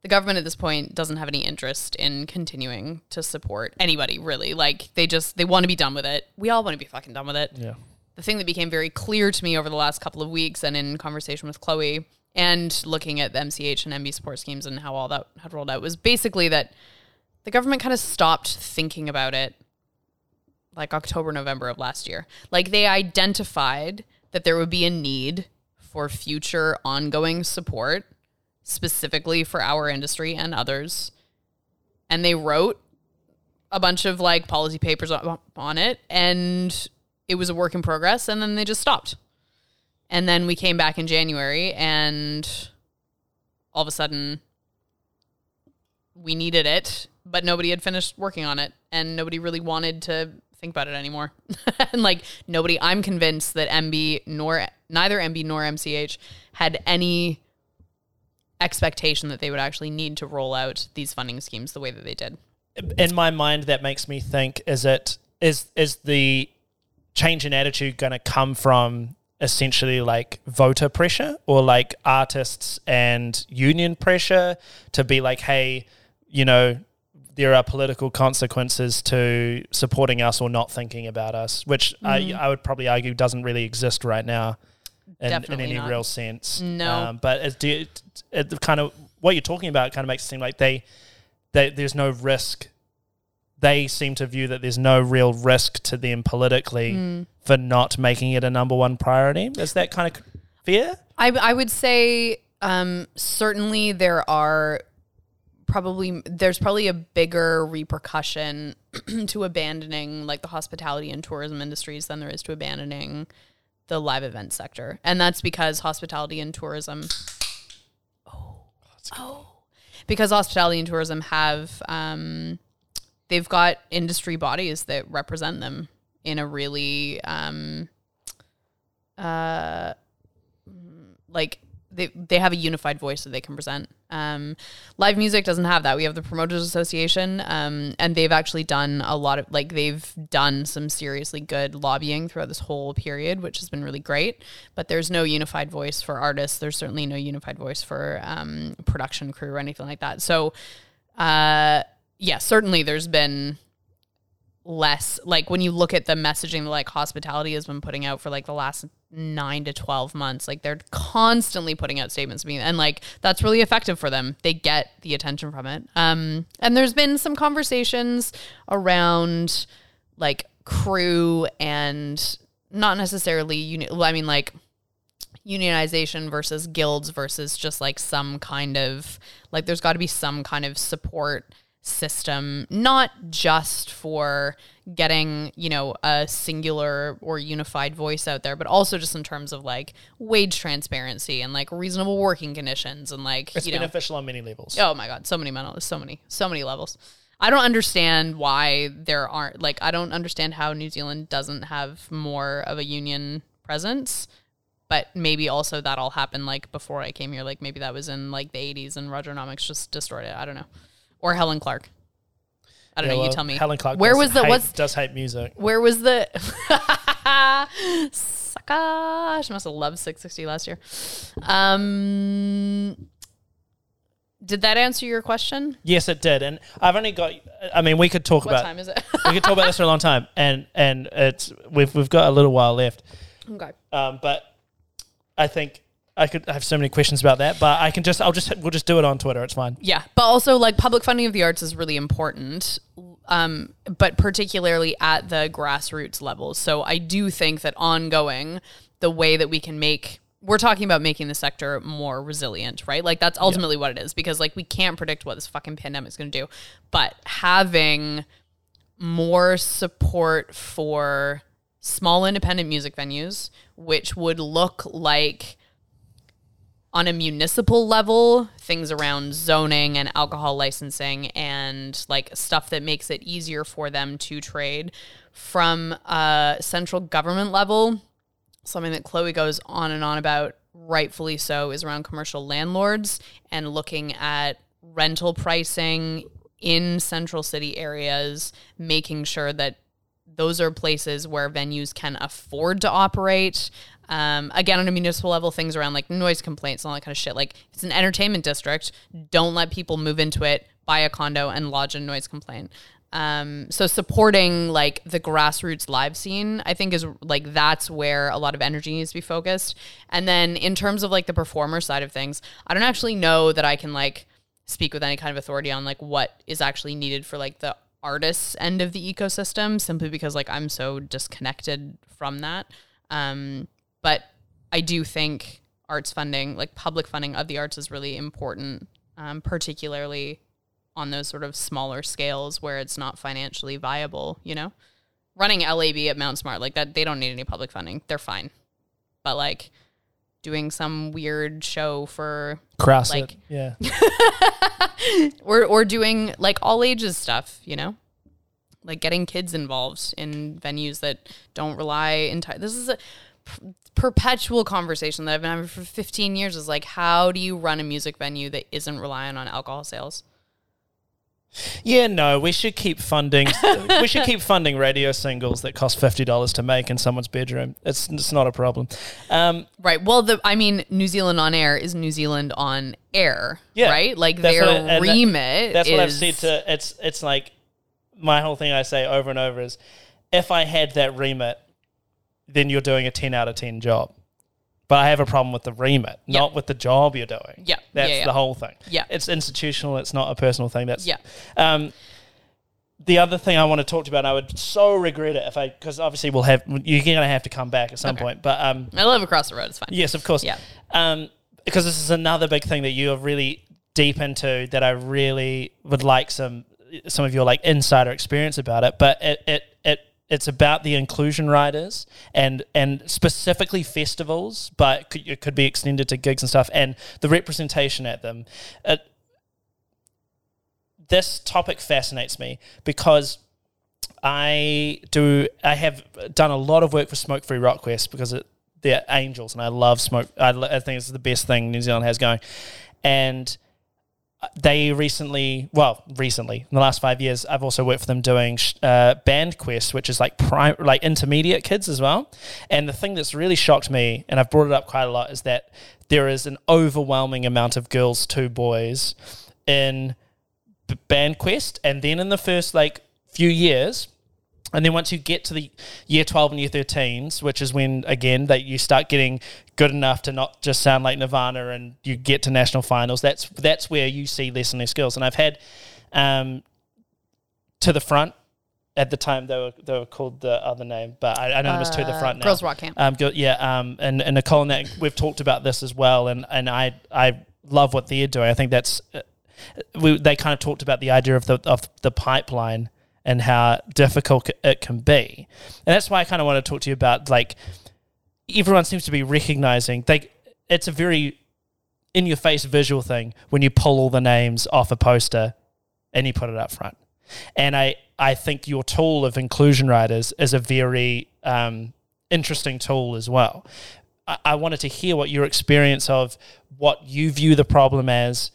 S1: the government at this point doesn't have any interest in continuing to support anybody really. Like they just they want to be done with it. We all want to be fucking done with it
S2: Yeah.
S1: the thing that became very clear to me over the last couple of weeks and in conversation with Chloe and looking at the MCH and MB support schemes and how all that had rolled out was basically that the government kind of stopped thinking about it like October, November of last year. Like they identified that there would be a need for future ongoing support, specifically for our industry and others. And they wrote a bunch of like policy papers on, it and it was a work in progress and then they just stopped. And then we came back in January and all of a sudden we needed it, but nobody had finished working on it and nobody really wanted to think about it anymore. <laughs> and like nobody I'm convinced that MB nor neither MB nor MCH had any expectation that they would actually need to roll out these funding schemes the way that they did.
S2: in my mind that makes me think is it is is the change in attitude going to come from essentially like voter pressure or like artists and union pressure to be like hey you know there are political consequences to supporting us or not thinking about us which I, mm-hmm. I would probably argue doesn't really exist right now in, in any
S1: not.
S2: real sense
S1: No.
S2: um, but you- it kind of what you're talking about kind of makes it seem like they they, there's no risk. They seem to view that there's no real risk to them politically
S1: Mm.
S2: for not making it a number one priority. Is that kind of fair?
S1: I, I would say um, certainly there are probably there's probably a bigger repercussion <clears throat> to abandoning like the hospitality and tourism industries than there is to abandoning the live event sector, and that's because hospitality and tourism. Oh, oh, because hospitality and tourism have um, they've got industry bodies that represent them in a really um, uh, like they they have a unified voice that they can present. Um, live music doesn't have that. We have the Promoters Association, um, and they've actually done a lot of like they've done some seriously good lobbying throughout this whole period, which has been really great. But there's no unified voice for artists. There's certainly no unified voice for um, production crew or anything like that. So, uh, yeah, certainly there's been less like when you look at the messaging that like hospitality has been putting out for like the last nine to 12 months like they're constantly putting out statements being and like that's really effective for them. They get the attention from it. Um and there's been some conversations around like crew and not necessarily uni- well, I mean like unionization versus guilds versus just like some kind of like there's got to be some kind of support system not just for getting you know a singular or unified voice out there but also just in terms of like wage transparency and like reasonable working conditions and like
S2: It's
S1: you know
S2: beneficial on many levels.
S1: Oh my god, so many mental, so many, so many levels. I don't understand why there aren't like I don't understand how New Zealand doesn't have more of a union presence. But maybe also that all happened like before I came here. Like maybe that was in like the eighties and Rogernomics just destroyed it. I don't know. Or Helen Clark. I don't
S2: Yeah,
S1: know. you tell me.
S2: Helen Clark.
S1: Where was the
S2: hate,
S1: what's
S2: does hate music?
S1: where was the <laughs> sucker? She must have loved Six60 last year. Um, did that answer your question?
S2: Yes, it did, and I've only got. I mean, we could talk
S1: What
S2: about
S1: time is it? <laughs>
S2: we could talk about this for a long time, and and it's we've we've got a little while left.
S1: okay.
S2: Um, but I think I could have so many questions about that, but I can just I'll just we'll just do it on Twitter. It's fine.
S1: Yeah, but also like public funding of the arts is really important, um, but particularly at the grassroots level. So I do think that ongoing, the way that we can make we're talking about making the sector more resilient, right? Like that's ultimately what it is because like we can't predict what this fucking pandemic is going to do, but having more support for small independent music venues, which would look like on a municipal level, things around zoning and alcohol licensing and like stuff that makes it easier for them to trade from a central government level. Something that Chloe goes on and on about, rightfully so, is around commercial landlords and looking at rental pricing in central city areas, making sure that those are places where venues can afford to operate. Um, again, on a municipal level, things around like noise complaints and all that kind of shit. Like, it's an entertainment district, don't let people move into it, buy a condo, and lodge a noise complaint. Um, so supporting like the grassroots live scene, I think is like that's where a lot of energy needs to be focused. And then in terms of like the performer side of things, I don't actually know that I can like speak with any kind of authority on like what is actually needed for like the artists end of the ecosystem simply because like I'm so disconnected from that. Um, but I do think arts funding, like public funding of the arts, is really important, um, particularly on those sort of smaller scales where it's not financially viable. You know, running LAB at Mount Smart like that, they don't need any public funding; they're fine. But like doing some weird show for
S2: Cross
S1: Like-
S2: it. Yeah. <laughs>
S1: or or doing like all ages stuff, you know? Like getting kids involved in venues that don't rely entirely. This is a p- perpetual conversation that I've been having for 15 years is like how do you run a music venue that isn't reliant on alcohol sales?
S2: Yeah, no, we should keep funding. <laughs> we should keep funding radio singles that cost fifty dollars to make in someone's bedroom. It's it's not a problem. Um,
S1: Right. Well, the I mean, New Zealand on air is New Zealand on air,
S2: Yeah,
S1: right? Like their
S2: I- and that-
S1: remit.
S2: that's what I've said to. It's it's like my whole thing. I say over and over is, if I had that remit, then you're doing a ten out of ten job. But I have a problem with the remit,
S1: Yeah.
S2: not with the job you're doing.
S1: Yeah,
S2: that's
S1: yeah, yeah.
S2: the whole thing.
S1: Yeah.
S2: it's institutional. It's not a personal thing. That's
S1: Yeah.
S2: Um, the other thing I want to talk to you about, and I would so regret it if I, because obviously we'll have, you're going to have to come back at some
S1: Okay.
S2: point. But um,
S1: I live across the road. It's fine.
S2: yes, of course.
S1: Yeah.
S2: Um, because this is another big thing that you are really deep into that I really would like some some of your like insider experience about it. But it it it's about the inclusion riders and and specifically festivals, but could, it could be extended to gigs and stuff and the representation at them. It, this topic fascinates me because I do I have done a lot of work for Smokefree Rockquest because it, they're angels and I love smoke. I, I think it's the best thing New Zealand has going, and they recently, well, recently in the last five years, I've also worked for them doing uh, Band Quest, which is like prime, like intermediate kids as well. And the thing that's really shocked me, and I've brought it up quite a lot, is that there is an overwhelming amount of girls to boys in Band Quest, and then in the first like few years. And then once you get to the year 12 and year 13s, which is when, again, that you start getting good enough to not just sound like Nirvana and you get to national finals, that's that's where you see less and less girls. And I've had um, To the Front at the time they were they were called the other name, but I, I know them as to the
S1: Uh,
S2: front now.
S1: Girls Rock Camp.
S2: Um, yeah, um, and and Nicole and that we've talked about this as well, and and I I love what they're doing. I think that's uh, we they kind of talked about the idea of the of the pipeline and how difficult it can be, and that's why I kind of want to talk to you about like everyone seems to be recognizing they it's a very in your face visual thing when you pull all the names off a poster and you put it up front. And I, I think your tool of inclusion riders is a very um, interesting tool as well. I, I wanted to hear what your experience of what you view the problem as,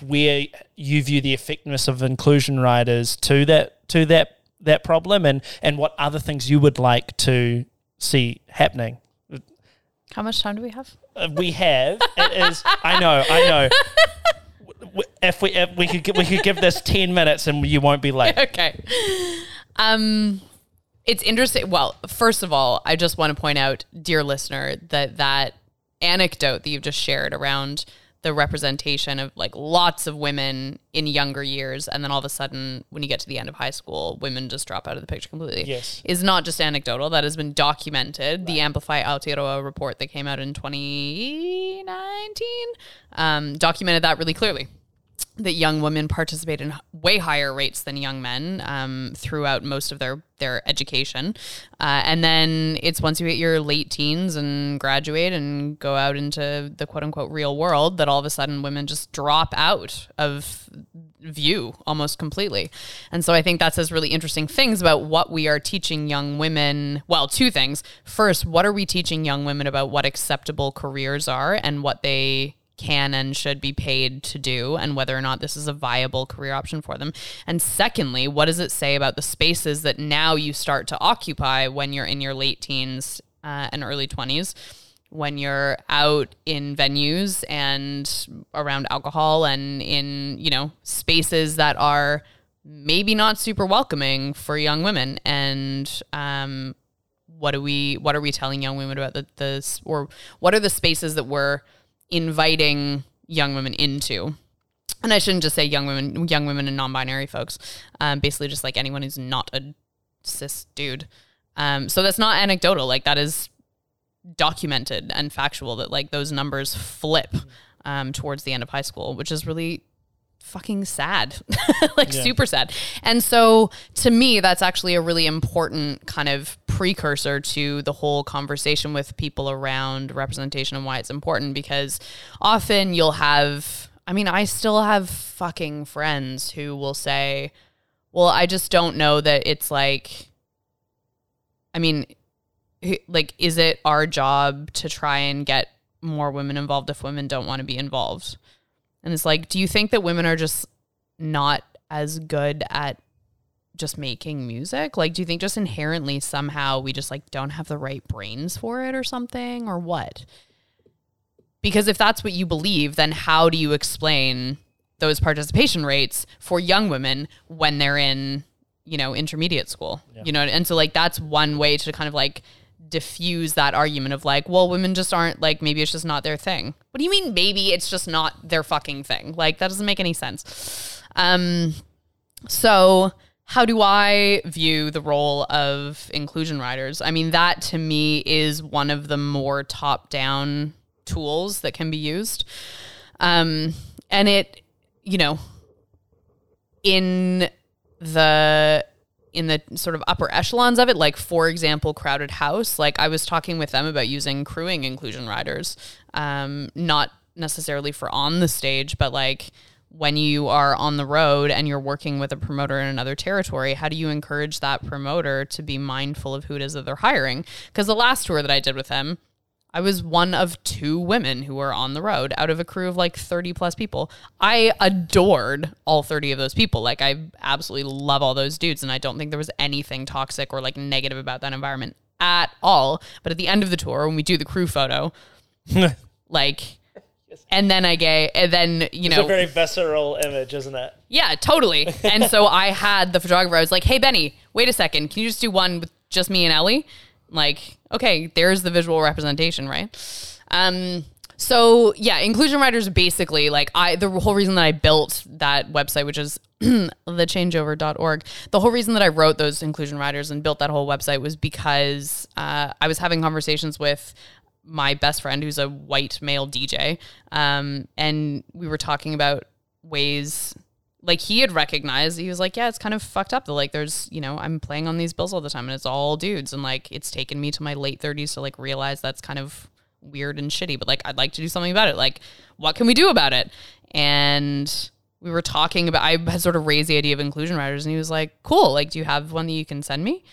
S2: where you view the effectiveness of inclusion riders to that to that that problem, and and what other things you would like to see happening.
S1: How much time do we have?
S2: Uh, we have it is I know I know. <laughs> If we if we could we could give this ten minutes and you won't be late. <laughs>
S1: okay. Um, it's interesting. Well, first of all, I just want to point out, dear listener, that that anecdote that you've just shared around the representation of like lots of women in younger years, and then all of a sudden, when you get to the end of high school, women just drop out of the picture completely.
S2: Yes.
S1: is not just anecdotal. That has been documented. The Amplify Aotearoa report that came out in 2019 um, documented that really clearly that young women participate in way higher rates than young men um, throughout most of their their education, uh, and then it's once you hit your late teens and graduate and go out into the quote unquote real world that all of a sudden women just drop out of view almost completely. And so I think that says really interesting things about what we are teaching young women. Well, two things. First, what are we teaching young women about what acceptable careers are and what they can and should be paid to do and whether or not this is a viable career option for them. And secondly, what does it say about the spaces that now you start to occupy when you're in your late teens uh, and early 20s? when you're out in venues and around alcohol and in you know spaces that are maybe not super welcoming for young women and um, what do we what are we telling young women about the, the or what are the spaces that we're inviting young women into and I shouldn't just say young women, young women and non-binary folks. Um, basically, just like anyone who's not a cis dude. Um, so that's not anecdotal. Like that is documented and factual. That like those numbers flip um, towards the end of high school, which is really fucking sad, <laughs> like
S2: Yeah.
S1: super sad. And so to me, that's actually a really important kind of precursor to the whole conversation with people around representation and why it's important because often you'll have, I mean, I still have fucking friends who will say, well, I just don't know that it's like, I mean, like, is it our job to try and get more women involved if women don't want to be involved? And it's like, do you think that women are just not as good at just making music? Like, do you think just inherently somehow we just like don't have the right brains for it or something or what? Because if that's what you believe, then how do you explain those participation rates for young women when they're in, you know, intermediate school? You know, and so like that's one way to kind of like diffuse that argument of like, well, women just aren't like maybe it's just not their thing. What do you mean maybe it's just not their fucking thing? Like that doesn't make any sense. Um so how do I view the role of inclusion riders? I mean, that to me is one of the more top down tools that can be used. Um, and it, you know, in the in the sort of upper echelons of it, like for example, Crowded House, like I was talking with them about using crewing inclusion riders, um, not necessarily for on the stage, but like when you are on the road and you're working with a promoter in another territory, how do you encourage that promoter to be mindful of who it is that they're hiring? Because the last tour that I did with them, I was one of two women who were on the road out of a crew of like 30 plus people. I adored all 30 of those people. Like, I absolutely love all those dudes. And I don't think there was anything toxic or like negative about that environment at all. But at the end of the tour, when we do the crew photo, <laughs> like, and then I get, and then, you
S2: It's
S1: know,
S2: a very visceral image, isn't it?
S1: yeah, totally. <laughs> And so I had the photographer. I was like, "Hey, Benny, wait a second. Can you just do one with just me and Ellie?" Like, okay, there's the visual representation, right? Um, So yeah, inclusion riders basically like I the whole reason that I built that website, which is <clears throat> thechangeover.org, the whole reason that I wrote those inclusion riders and built that whole website was because uh, I was having conversations with my best friend who's a white male DJ, um, and we were talking about ways like he had recognized he was like yeah it's kind of fucked up that like there's you know i'm playing on these bills all the time and it's all dudes and like it's taken me to my late 30s to like realize that's kind of weird and shitty but like i'd like to do something about it. Like what can we do about it? And we were talking about i had sort of raised the idea of inclusion riders and he was like cool. Like do you have one that you can send me?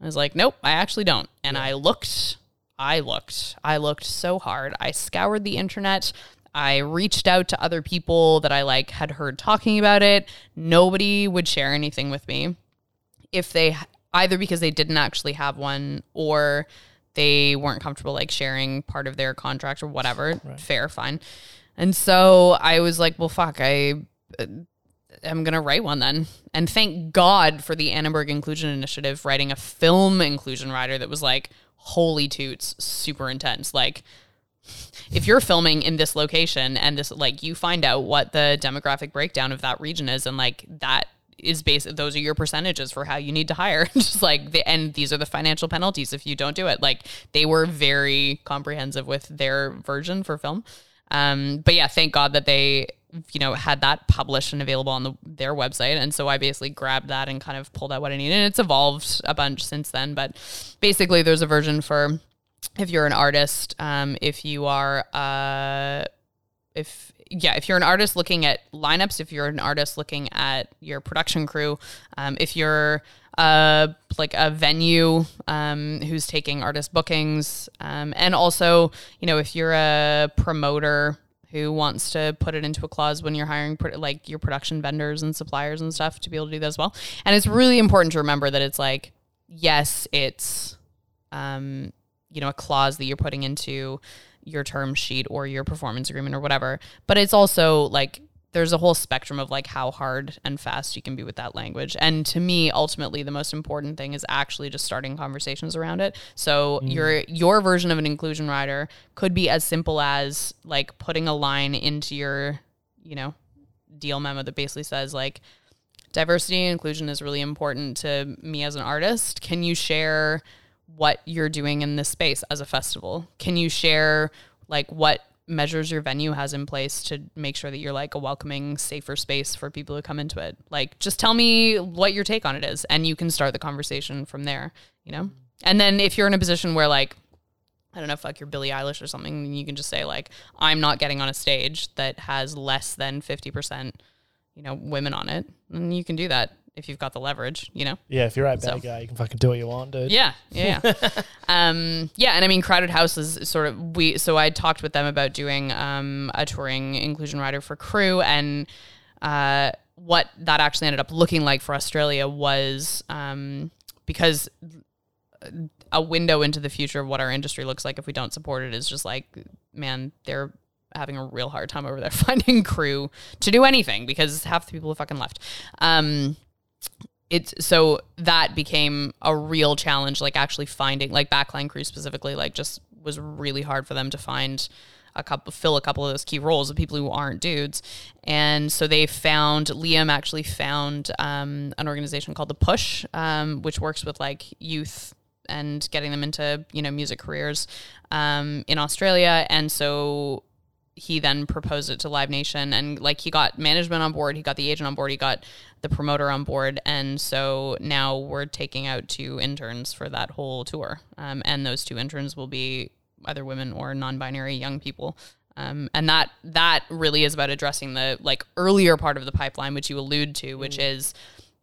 S1: I was like nope i actually don't. And i looked i looked i looked so hard. I scoured the internet I reached out to other people that I like had heard talking about it. Nobody would share anything with me. If they either because they didn't actually have one or they weren't comfortable like sharing part of their contract or whatever, right. fair, fine. And so I was like, well, fuck, I uh, am going to write one then. And thank God for the Annenberg Inclusion Initiative writing a film inclusion rider that was like, holy toots, super intense. Like, if you're filming in this location and this like you find out what the demographic breakdown of that region is and like that is based those are your percentages for how you need to hire. <laughs> Just like the and these are the financial penalties if you don't do it. Like they were very comprehensive with their version for film. Um but yeah thank god that they you know had that published and available on the, their website. And so i basically grabbed that and kind of pulled out what i needed. And it's evolved a bunch since then. But basically there's a version for if you're an artist, um, if you are, uh, if yeah, if you're an artist looking at lineups, if you're an artist looking at your production crew, um, if you're uh, like a venue um, who's taking artist bookings, um, and also you know if you're a promoter who wants to put it into a clause when you're hiring pro- like your production vendors and suppliers and stuff to be able to do that as well. And it's really important to remember that it's like yes, it's um, you know a clause that you're putting into your term sheet or your performance agreement or whatever. But it's also like there's a whole spectrum of like how hard and fast you can be with that language. And to me ultimately the most important thing is actually just starting conversations around it. So mm. your your version of an inclusion rider could be as simple as like putting a line into your you know deal memo that basically says like diversity and inclusion is really important to me as an artist. Can you share what you're doing in this space as a festival. Can you share like what measures your venue has in place to make sure that you're like a welcoming, safer space for people who come into it? Like just tell me what your take on it is and you can start the conversation from there, you know? And then if you're in a position where like I don't know, fuck you're Billie Eilish or something, you can just say like, I'm not getting on a stage that has less than fifty percent, you know, women on it. And you can do that if you've got the leverage, you know.
S2: Yeah, if you're right, bad so. guy, you can fucking do what you want, dude.
S1: Yeah, yeah, yeah. <laughs> um, yeah, and I mean, Crowded House is sort of we. So I talked with them about doing um, a touring inclusion rider for crew, and uh, what that actually ended up looking like for Australia was um, because a window into the future of what our industry looks like if we don't support it is just like, man, they're having a real hard time over there <laughs> finding crew to do anything because half the people have fucking left. Um, it's so that became a real challenge like actually finding like backline crew specifically like just was really hard for them to find a couple fill a couple of those key roles of people who aren't dudes. And so they found liam actually found um, an organization called the push um, which works with like youth and getting them into you know music careers um, in australia. And so he then proposed it to Live Nation and like he got management on board, he got the agent on board, he got the promoter on board, and so now we're taking out two interns for that whole tour, um, and those two interns will be either women or non-binary young people. Um, and that that really is about addressing the like earlier part of the pipeline, which you allude to, which mm. is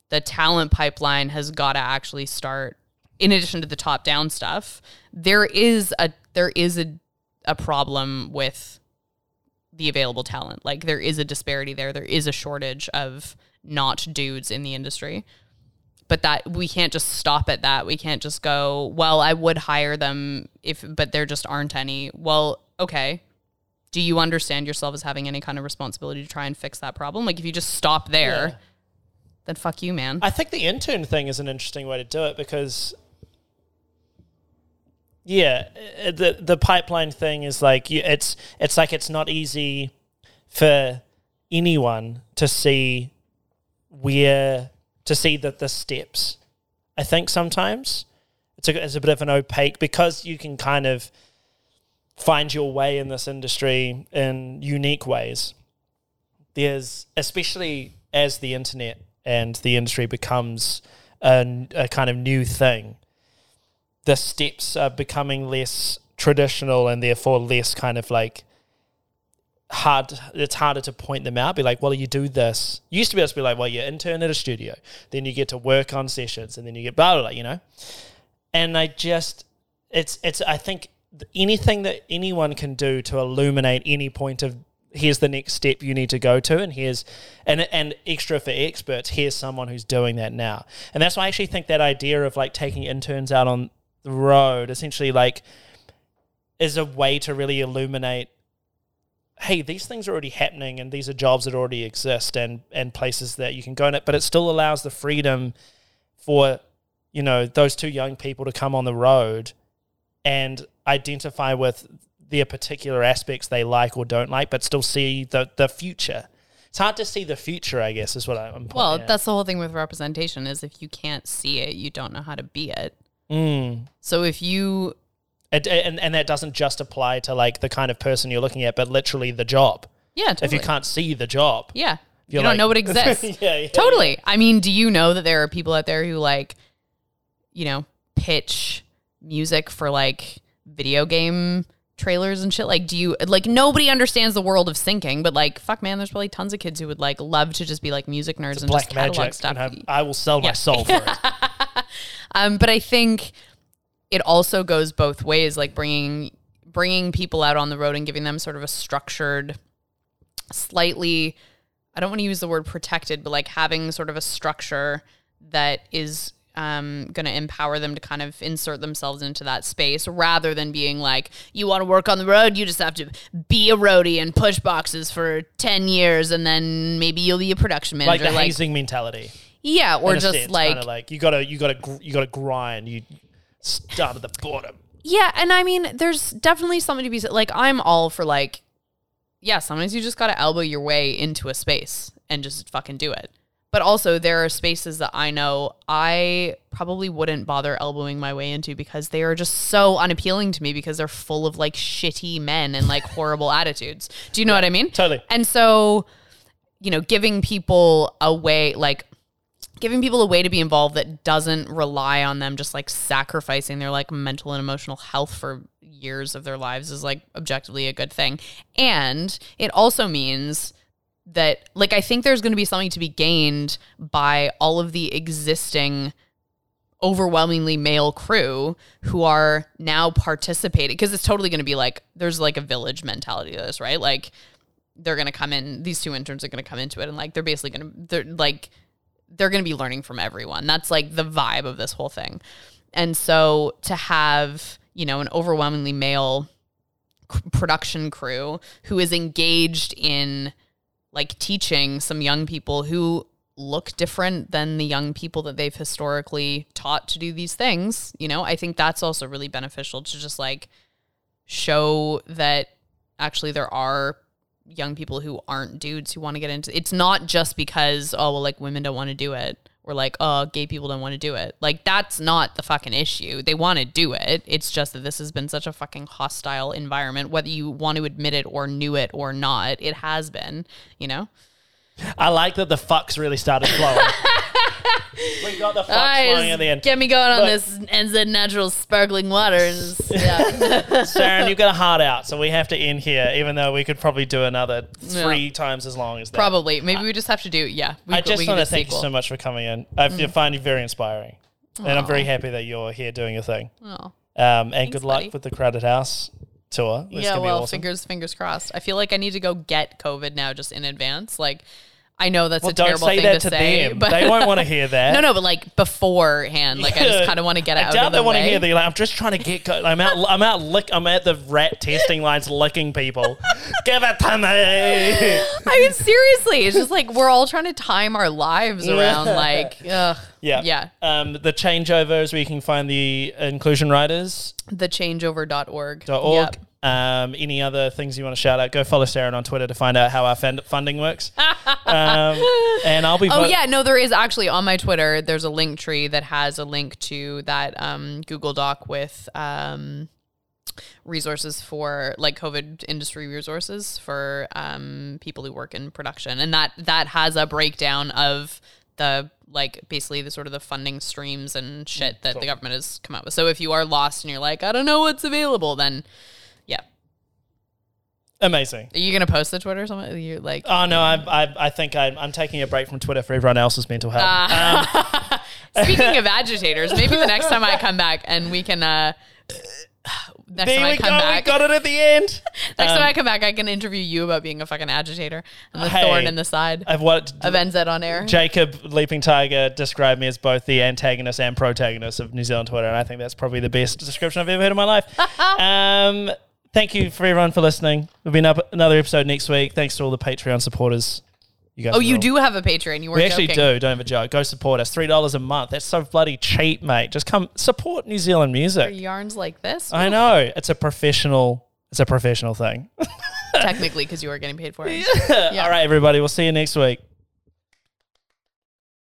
S1: the talent pipeline has got to actually start. In addition to the top-down stuff, there is a there is a a problem with the available talent. Like there is a disparity there. There is a shortage of not dudes in the industry. But that we can't just stop at that. We can't just go, well, I would hire them if but there just aren't any. Well, okay. Do you understand yourself as having any kind of responsibility to try and fix that problem? Like if you just stop there, yeah. then fuck you, man.
S2: I think the intern thing is an interesting way to do it because Yeah, uh, the the pipeline thing is like you, it's it's like it's not easy for anyone to see where to see that the steps. I think sometimes it's a, it's a bit of an opaque because you can kind of find your way in this industry in unique ways. There's especially as the internet and the industry becomes a, a kind of new thing the steps are becoming less traditional and therefore less kind of like hard it's harder to point them out be like well you do this. You used to be able to be like well you intern at a studio then you get to work on sessions and then you get blah blah, blah you know? And i just it's it's i think anything that anyone can do to illuminate any point of here's the next step you need to go to and here's and and extra for experts here's someone who's doing that now. And that's why i actually think that idea of like taking interns out on the road essentially like is a way to really illuminate hey these things are already happening and these are jobs that already exist and and places that you can go in it but it still allows the freedom for you know those two young people to come on the road and identify with their particular aspects they like or don't like but still see the the future it's hard to see the future i guess is what i'm
S1: Well,
S2: at.
S1: that's the whole thing with representation is if you can't see it, you don't know how to be it.
S2: Mm.
S1: So if you
S2: It, and and that doesn't just apply to like the kind of person you're looking at, but literally the job.
S1: yeah, totally.
S2: If you can't see the job,
S1: yeah, you don't
S2: like-
S1: know it <laughs> exists.
S2: yeah, yeah,
S1: totally. I mean, do you know that there are people out there who like, you know, pitch music for like video game trailers and shit? Like, do you like nobody understands the world of syncing, but like, fuck, man, there's probably tons of kids who would like love to just be like music nerds and
S2: Black
S1: just catalog
S2: magic.
S1: stuff.
S2: I will sell my soul for it. <laughs>
S1: Um, but I think it also goes both ways, like bringing bringing people out on the road and giving them sort of a structured, slightly. I don't want to use the word protected, but like having sort of a structure that is um, going to empower them to kind of insert themselves into that space rather than being like, you want to work on the road, you just have to be a roadie and push boxes for 10 years and then maybe you'll be a production manager.
S2: like the
S1: Like,
S2: hazing mentality.
S1: Yeah, or
S2: in a
S1: just
S2: sense,
S1: like,
S2: kinda like you gotta you gotta gr- you gotta grind. You start at the bottom.
S1: Yeah, and I mean, there's definitely something to be said. Like, I'm all for like, yeah, sometimes you just got to elbow your way into a space and just fucking do it. But also, there are spaces that I know I probably wouldn't bother elbowing my way into because they are just so unappealing to me because they're full of like shitty men and like <laughs> horrible attitudes. Do you know what I mean?
S2: Totally.
S1: And so, you know, giving people a way, like, giving people a way to be involved that doesn't rely on them just like sacrificing their like mental and emotional health for years of their lives is like objectively a good thing. And it also means that like I think there's going to be something to be gained by all of the existing overwhelmingly male crew who are now participating because it's totally going to be like there's like a village mentality to this, right? Like they're going to come in these two interns are going to come into it and like they're basically going to they're like they're going to be learning from everyone. That's like the vibe of this whole thing. And so to have, you know, an overwhelmingly male production crew who is engaged in like teaching some young people who look different than the young people that they've historically taught to do these things, you know, I think that's also really beneficial to just like show that actually there are young people who aren't dudes who want to get into it's not just because oh well like women don't want to do it or like oh gay people don't want to do it. Like that's not the fucking issue. They want to do it. It's just that this has been such a fucking hostile environment whether you want to admit it or knew it or not. It has been you know?
S2: I like that the fucks really started flowing. <laughs> we got the fucks
S1: Alright,
S2: flowing at the end.
S1: get me going on
S2: Look.
S1: this NZ natural sparkling water and yeah <laughs>
S2: Saren, you've got a heart out, so we have to end here, even though we could probably do another three times as long as that.
S1: probably maybe we just have to do yeah we,
S2: I just want to thank you so much for coming in. I
S1: Mm.
S2: find you very inspiring. And I'm very happy that you're here doing your thing.
S1: oh.
S2: Um, and good luck
S1: buddy.
S2: with the Crowded House tour.
S1: Yeah, well,
S2: awesome.
S1: fingers fingers crossed. I feel like I need to go get COVID now just in advance. Like I know that's
S2: Well,
S1: a
S2: don't
S1: terrible
S2: say
S1: thing
S2: that
S1: to,
S2: to
S1: say,
S2: them.
S1: but
S2: they won't want to hear <laughs> that.
S1: no, no, but like beforehand, like I just kind of want to get it
S2: I
S1: out
S2: doubt they
S1: the
S2: want to hear that. Like, I'm just trying to get. go- I'm out. I'm out. Lick. I'm at the rat testing lines, licking people. <laughs> Give it to me.
S1: I mean, seriously, it's just like we're all trying to time our lives around like, <laughs> ugh,
S2: Yeah.
S1: yeah.
S2: Um, the changeover is where you can find the inclusion riders.
S1: Thechangeover.org.
S2: org.
S1: Yep.
S2: Um, any other things you want to shout out? Go follow Sarah on Twitter to find out how our fund- funding works. <laughs> um, and I'll be.
S1: Oh
S2: vo-
S1: yeah, no, there is actually on my Twitter. There's a link tree that has a link to that um, Google Doc with um, resources for like COVID industry resources for um, people who work in production, and that that has a breakdown of the like basically the sort of the funding streams and shit that the government has come out with. So if you are lost and you're like, I don't know what's available, then
S2: Amazing.
S1: are you gonna post the Twitter or something? You're like,
S2: Oh no, I, I, I think I'm, I'm taking a break from Twitter for everyone else's mental health.
S1: Ah.
S2: Um, <laughs>
S1: Speaking <laughs> of agitators, maybe the next time I come back and we can. uh Next
S2: there
S1: time I
S2: we go.
S1: come
S2: We
S1: back,
S2: got it at the end. <laughs>
S1: next
S2: Um,
S1: time I come back, I can interview you about being a fucking agitator and the
S2: Hey,
S1: thorn in the side
S2: I've what
S1: of NZ on air.
S2: Jacob Leaping Tiger described me as both the antagonist and protagonist of New Zealand Twitter, and I think that's probably the best description I've ever heard in my life. um, thank you for everyone for listening. We'll be up another episode next week. Thanks to all the Patreon supporters. You guys
S1: oh, you
S2: all-
S1: do have a Patreon. You were
S2: We actually
S1: joking.
S2: do. Don't have a joke. Go support us. Three dollars a month. That's so bloody cheap, mate. Just come support New Zealand
S1: For
S2: music.
S1: yarns like this.
S2: I know it's a professional. It's a professional thing. <laughs>
S1: technically because you are getting paid for it.
S2: yeah All right, everybody. We'll see you next week.